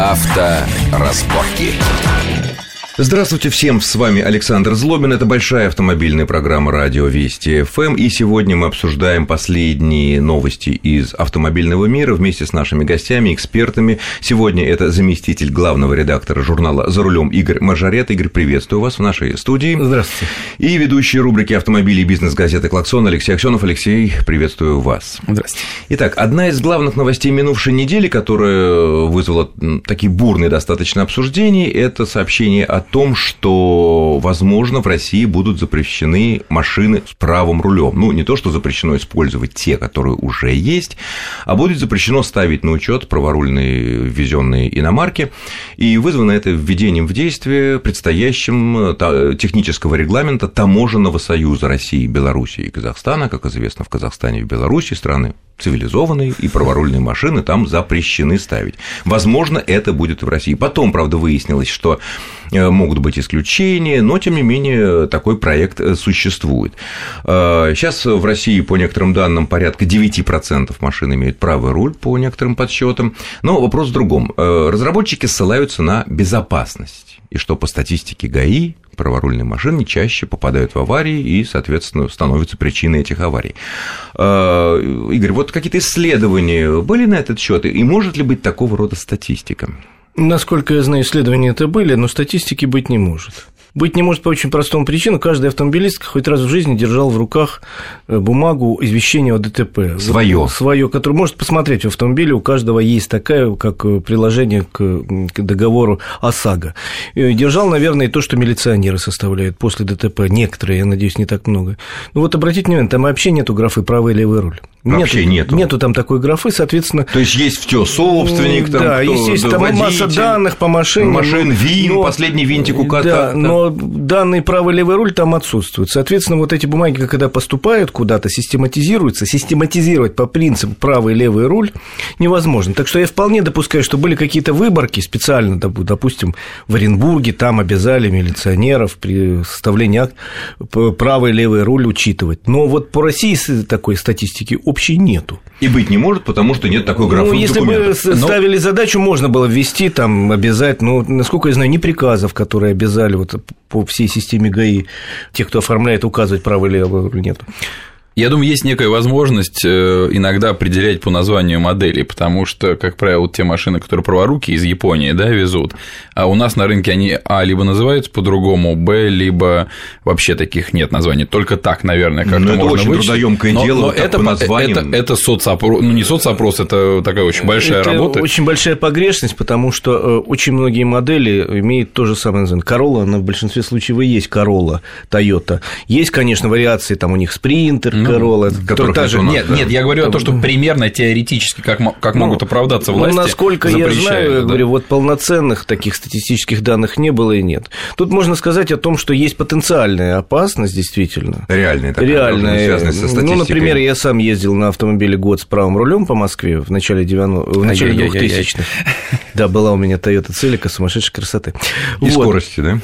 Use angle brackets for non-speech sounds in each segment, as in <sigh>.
Авторазборки. Здравствуйте всем, с вами Александр Злобин, это большая автомобильная программа «Радио Вести ФМ», и сегодня мы обсуждаем последние новости из автомобильного мира вместе с нашими гостями, экспертами. Сегодня это заместитель главного редактора журнала «За рулем» Игорь Мажарет. Игорь, приветствую вас в нашей студии. Здравствуйте. И ведущий рубрики «Автомобили» и бизнес-газеты «Клаксон» Алексей Аксенов. Алексей, приветствую вас. Здравствуйте. Итак, одна из главных новостей минувшей недели, которая вызвала такие бурные достаточно обсуждения, это сообщение о том, что, возможно, в России будут запрещены машины с правым рулем. Ну, не то, что запрещено использовать те, которые уже есть, а будет запрещено ставить на учет праворульные ввезенные иномарки. И вызвано это введением в действие предстоящим технического регламента Таможенного союза России, Беларуси и Казахстана. Как известно, в Казахстане и в Беларуси страны цивилизованные и праворульные машины там запрещены ставить. Возможно, это будет в России. Потом, правда, выяснилось, что э, могут быть исключения, но, тем не менее, такой проект э, существует. Э, сейчас в России, по некоторым данным, порядка 9% машин имеют правый руль, по некоторым подсчетам. Но вопрос в другом. Разработчики ссылаются на безопасность, и что по статистике ГАИ праворульные машины чаще попадают в аварии и, соответственно, становятся причиной этих аварий. Игорь, вот какие-то исследования были на этот счет, и может ли быть такого рода статистика? Насколько я знаю, исследования это были, но статистики быть не может. Быть не может по очень простому причину. Каждый автомобилист хоть раз в жизни держал в руках э, бумагу извещения о ДТП. Свое. Свое, которое может посмотреть в автомобиле. У каждого есть такая, как э, приложение к, к договору ОСАГО. Держал, наверное, и то, что милиционеры составляют после ДТП. Некоторые, я надеюсь, не так много. Ну вот обратите внимание, там вообще нету графы правый и левый руль. Вообще нету, нету. Нету там такой графы, соответственно. То есть есть все собственник, там, да, кто, есть да, там водитель, масса данных по машине. Машин, ВИН, но, последний винтик у кота. Да, но данный правый левый руль там отсутствует. Соответственно, вот эти бумаги, когда поступают куда-то, систематизируются, систематизировать по принципу правый левый руль невозможно. Так что я вполне допускаю, что были какие-то выборки специально, допустим, в Оренбурге, там обязали милиционеров при составлении акт правый левый руль учитывать. Но вот по России такой статистики общей нету. И быть не может, потому что нет такой графы Ну, если бы ставили Но... задачу, можно было ввести, там, обязать, ну, насколько я знаю, не приказов, которые обязали вот по всей системе ГАИ, тех, кто оформляет, указывать право или нет. Я думаю, есть некая возможность э, иногда определять по названию моделей, потому что, как правило, те машины, которые праворуки из Японии, да, везут, а у нас на рынке они, а, либо называются по-другому, б, либо вообще таких нет названий, только так, наверное, как-то но можно это очень вычислить. трудоемкое но, дело, но это, по названиям. это, это соцопрос, ну, не соцопрос, это такая очень большая это работа. очень большая погрешность, потому что э, очень многие модели имеют то же самое название. Corolla, она в большинстве случаев и есть Corolla, Toyota. Есть, конечно, вариации, там у них Sprinter, ну, Королла. То, даже, нет, нет, да. нет, я говорю Там... о том, что примерно теоретически как, как ну, могут оправдаться ну, власти. Ну, насколько я знаю, да. я говорю, вот полноценных таких статистических данных не было и нет. Тут можно сказать о том, что есть потенциальная опасность, действительно. Реальная такая. Реальная. Со ну, статистикой. ну, например, я сам ездил на автомобиле год с правым рулем по Москве в начале, 90... в начале 2000-х. Да, была у меня Toyota Celica сумасшедшей красоты. И скорости, да?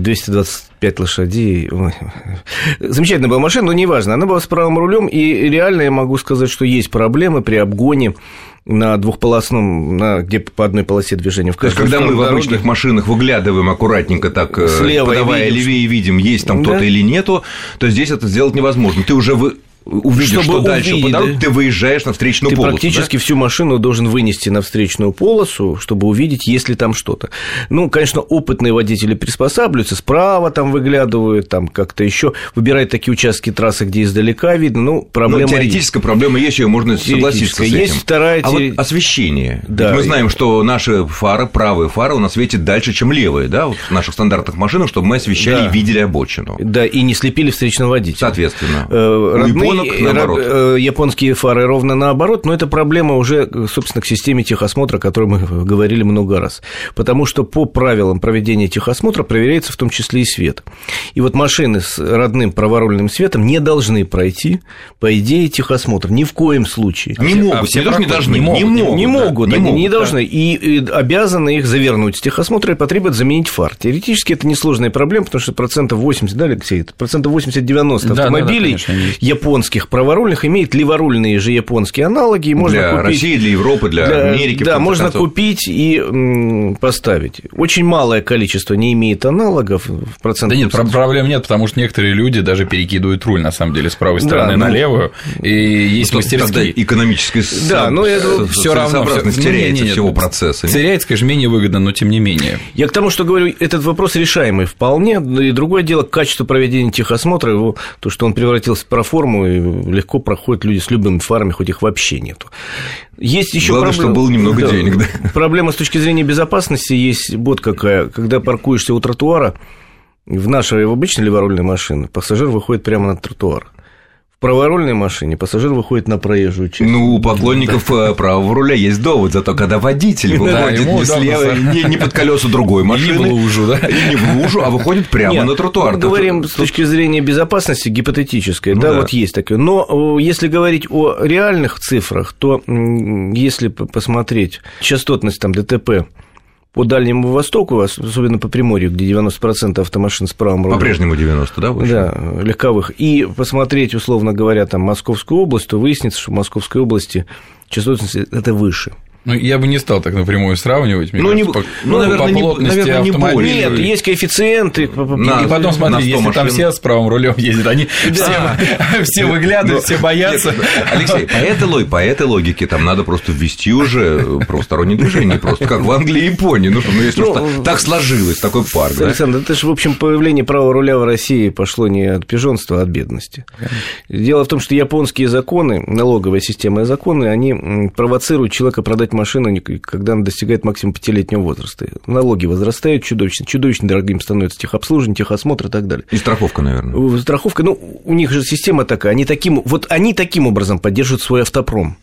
220 пять лошадей. Ой. Замечательная была машина, но неважно. Она была с правым рулем, и реально я могу сказать, что есть проблемы при обгоне на двухполосном, на, где по одной полосе движения. В То когда мы в дороге, машинах выглядываем аккуратненько так, э, Слева подавая видим, левее, видим, есть там кто-то или нету, то здесь это сделать невозможно. Ты уже вы увидишь, Чтобы что дальше по увидеть, дороге, да. ты выезжаешь на встречную Ты полосу. практически всю машину должен вынести на встречную полосу, чтобы увидеть, есть ли там что-то. Ну, конечно, опытные водители приспосабливаются, справа там выглядывают, там как-то еще выбирают такие участки трассы, где издалека видно. Ну, да? проблема Но теоретическая проблема есть, ее можно согласиться с этим. Есть вторая А вот теори- освещение. Да. Ведь мы знаем, что наши фары, правые фары у нас светят дальше, чем левые, да, вот в наших стандартных машинах, чтобы мы освещали Да. и видели обочину. Да, и не слепили встречного водителя. Соответственно. Э, У родные- японок наоборот. ро- э, японские фары ровно наоборот, но это проблема уже, э, собственно, к системе техосмотра, о которой мы <laughs> говорили много раз. Потому что по правилам проведения техосмотра проверяется в том числе и свет. И вот машины с родным праворульным светом не должны пройти, по идее, техосмотр. Ни в коем случае. Не а могут, все не не должны, не не могут, могут. Не да, могут, они не могут, должны. И, и обязаны их завернуть с техосмотра и потребуют заменить фар. Теоретически это несложная проблема, потому что процентов 80, да, Алексей, процентов 80-90 Да, да, да, автомобилей конечно, есть. Японских праворульных имеет леворульные же японские аналоги. И можно для купить, России, для Европы, для, для Америки. Да, можно концов. купить и м, поставить. Очень малое количество не имеет аналогов в процентном Да нет, процент. проблем нет, потому что некоторые люди даже перекидывают руль, на самом деле, с правой стороны да, на ну, левую, и есть ну, мастерские. экономическая да, но это все равно теряется не, не, всего процесса. Теряется, конечно, менее выгодно, но тем не менее. Я к тому, что говорю, этот вопрос решаемый вполне, и другое дело качество проведения техосмотра, его, то, что он превратился в проформу, легко проходят люди с любыми фарами, хоть их вообще нету. Есть еще Главное, проблема... чтобы было немного да, денег. Да. Проблема с точки зрения безопасности есть вот какая. Когда паркуешься у тротуара, в нашей, в обычной леворульной машине пассажир выходит прямо на тротуар. В праворульной машине пассажир выходит на проезжую часть. Ну, у поклонников да. Э, правого руля есть довод, зато когда водитель выходит да, не слева, не, не под колеса другой машины. Не в лужу, да? И не в лужу, а выходит прямо Нет, на тротуар. Мы говорим с точки зрения безопасности гипотетической, ну, да, да, вот есть такое. Но если говорить о реальных цифрах, то если посмотреть частотность там ДТП по Дальнему Востоку, особенно по Приморью, где 90% автомашин с правым рулем. По-прежнему 90, да? Да, легковых. И посмотреть, условно говоря, там Московскую область, то выяснится, что в Московской области частотность это выше. Ну, я бы не стал так напрямую сравнивать. Мне ну, кажется, не, по, ну, наверное, по плотности наверное, не более. Нет, есть коэффициенты. На, и потом, смотри, если машин. там все с правым рулем ездят, они да. все, <laughs> все выглядывают, все боятся. Алексей, по этой, логике, по этой логике там надо просто ввести уже правостороннее движение, просто как в Англии и Японии. Ну, ну если ну, так сложилось, такой парк. Александр, да? это же, в общем, появление правого руля в России пошло не от пижонства, а от бедности. Дело в том, что японские законы, налоговая система и законы, они провоцируют человека продать машину, когда она достигает максимум пятилетнего возраста. Налоги возрастают чудовищно, чудовищно дорогим становится техобслуживание, техосмотр и так далее. И страховка, наверное. Страховка, ну, у них же система такая, они таким, вот они таким образом поддерживают свой автопром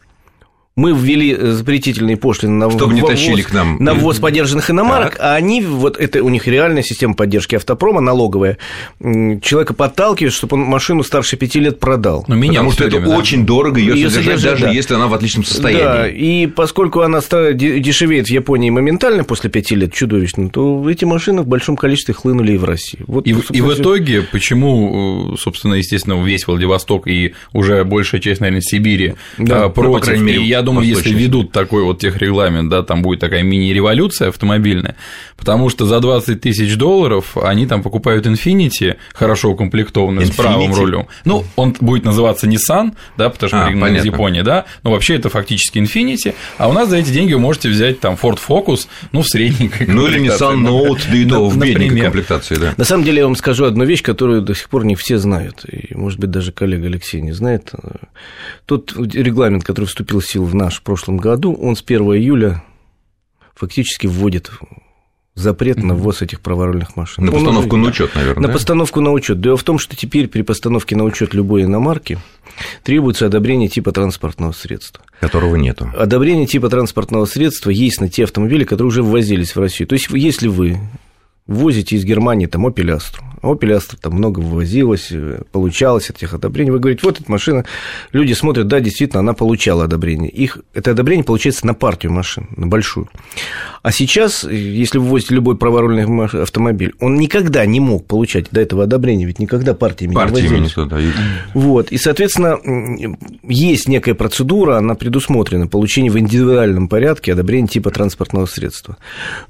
мы ввели э, запретительные пошлины на Чтобы ввоз, не тащили к нам. на ввоз поддержанных иномарок, так. а они, вот это у них реальная система поддержки автопрома, налоговая, человека подталкивает, чтобы он машину старше пяти лет продал. Но меня Потому что это да? очень дорого ее, содержать, содержать, даже да. если она в отличном состоянии. Да, и поскольку она дешевеет в Японии моментально после пяти лет, чудовищно, то эти машины в большом количестве хлынули и в Россию. Вот, и, и в итоге, почему, э, собственно, естественно, весь Владивосток и уже большая часть, наверное, Сибири да, против, ну, по крайней мере, я думаю, если ведут такой вот техрегламент, да, там будет такая мини-революция автомобильная, потому что за 20 тысяч долларов они там покупают Infiniti, хорошо укомплектованный, Infinity? с правым рулем. Ну, он будет называться Nissan, да, потому что а, пригнан из Японии, да, но вообще это фактически Infiniti, а у нас за эти деньги вы можете взять там Ford Focus, ну, в средней Ну, или Nissan Note, да и то в бедненькой комплектации, да. На самом деле, я вам скажу одну вещь, которую до сих пор не все знают, и, может быть, даже коллега Алексей не знает. Тот регламент, который вступил в силу в наш в прошлом году, он с 1 июля фактически вводит запрет на ввоз этих праворульных машин. На постановку на учет, наверное. На да? постановку на учет. Дело в том, что теперь при постановке на учет любой иномарки требуется одобрение типа транспортного средства. Которого нету. Одобрение типа транспортного средства есть на те автомобили, которые уже ввозились в Россию. То есть, если вы ввозите из Германии там Opel Astra, Opel Astra там много вывозилось, э, получалось от этих одобрений. Вы говорите, вот эта машина, люди смотрят, да, действительно, она получала одобрение. Их, это одобрение получается на партию машин, на большую. А сейчас, если вы ввозите любой праворульный автомобиль, он никогда не мог получать до этого одобрения, ведь никогда партиями, партиями не ввозились. Вот, и, соответственно, есть некая процедура, она предусмотрена, получение в индивидуальном порядке одобрения типа транспортного средства.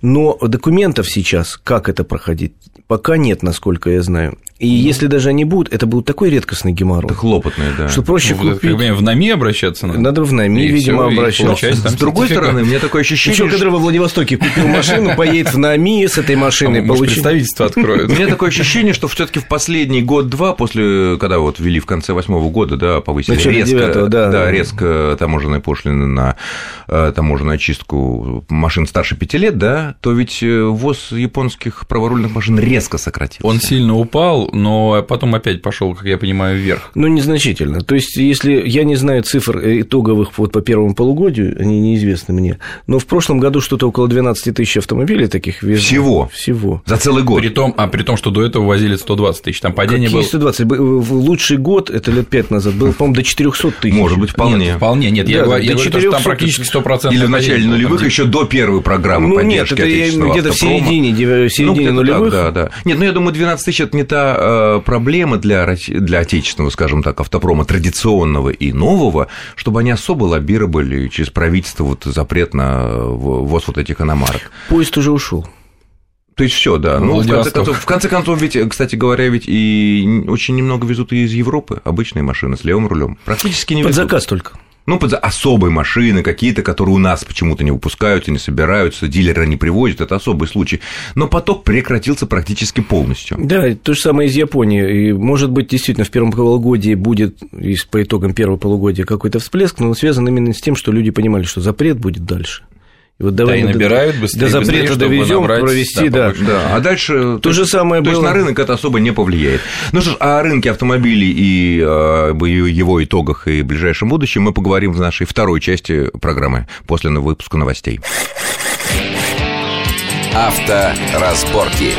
Но документов сейчас, как это проходить, пока нет, насколько я знаю. И ну, если даже они будут, это будет такой редкостный геморрой. Это хлопотное, да. Что проще ну, купить... Как в НАМИ обращаться надо. Надо в НАМИ, и видимо, всё, обращаться. С другой стороны, у меня такое ощущение... Причем, когда во Владивостоке купил машину, поедет в НАМИ с этой машиной. А, может, представительство откроют. У меня такое ощущение, что все таки в последний год-два, после, когда вот ввели в конце восьмого года, да, повысили резко, да. да, резко таможенные пошлины на э, таможенную очистку машин старше пяти лет, да, то ведь э, ввоз японских праворульных машин резко сократился. Он сильно упал, но потом опять пошел, как я понимаю, вверх. Ну, незначительно. То есть, если я не знаю цифр итоговых вот по первому полугодию, они неизвестны мне, но в прошлом году что-то около 12 тысяч автомобилей таких везло. Всего? Всего. За целый год? При том, а при том, что до этого возили 120 тысяч, там падение Какие было... 120? В лучший год, это лет 5 назад, был, по-моему, до 400 тысяч. Может быть, вполне. Нет, вполне, нет, да, я, говорю, я говорю, что там практически 100%. Или в начале нулевых, там, еще до первой программы ну, поддержки нет, это где-то в середине, в середине ну, нулевых. Да, да, да. Нет, ну, я думаю, 12 тысяч – это не та э, проблема для, для отечественного, скажем так, автопрома традиционного и нового, чтобы они особо лоббировали через правительство вот запрет на ввоз вот этих иномарок. Поезд уже ушел. То есть все, да. Ну, в конце, концов, в конце концов, ведь, кстати говоря, ведь и очень немного везут и из Европы обычные машины с левым рулем. Практически не Под везут. заказ только. Ну, под особые машины какие-то, которые у нас почему-то не выпускаются, не собираются, дилеры не привозят, это особый случай. Но поток прекратился практически полностью. Да, то же самое из Японии. И, может быть, действительно, в первом полугодии будет, по итогам первого полугодия, какой-то всплеск, но он связан именно с тем, что люди понимали, что запрет будет дальше. И вот давай да, и набирают быстрее, до запрета быстрее, довезем, провести, да, да. да. А дальше то, то же самое то было. есть на рынок это особо не повлияет. Ну что ж, о рынке автомобилей и об его итогах и ближайшем будущем мы поговорим в нашей второй части программы после выпуска новостей. Авторазборки.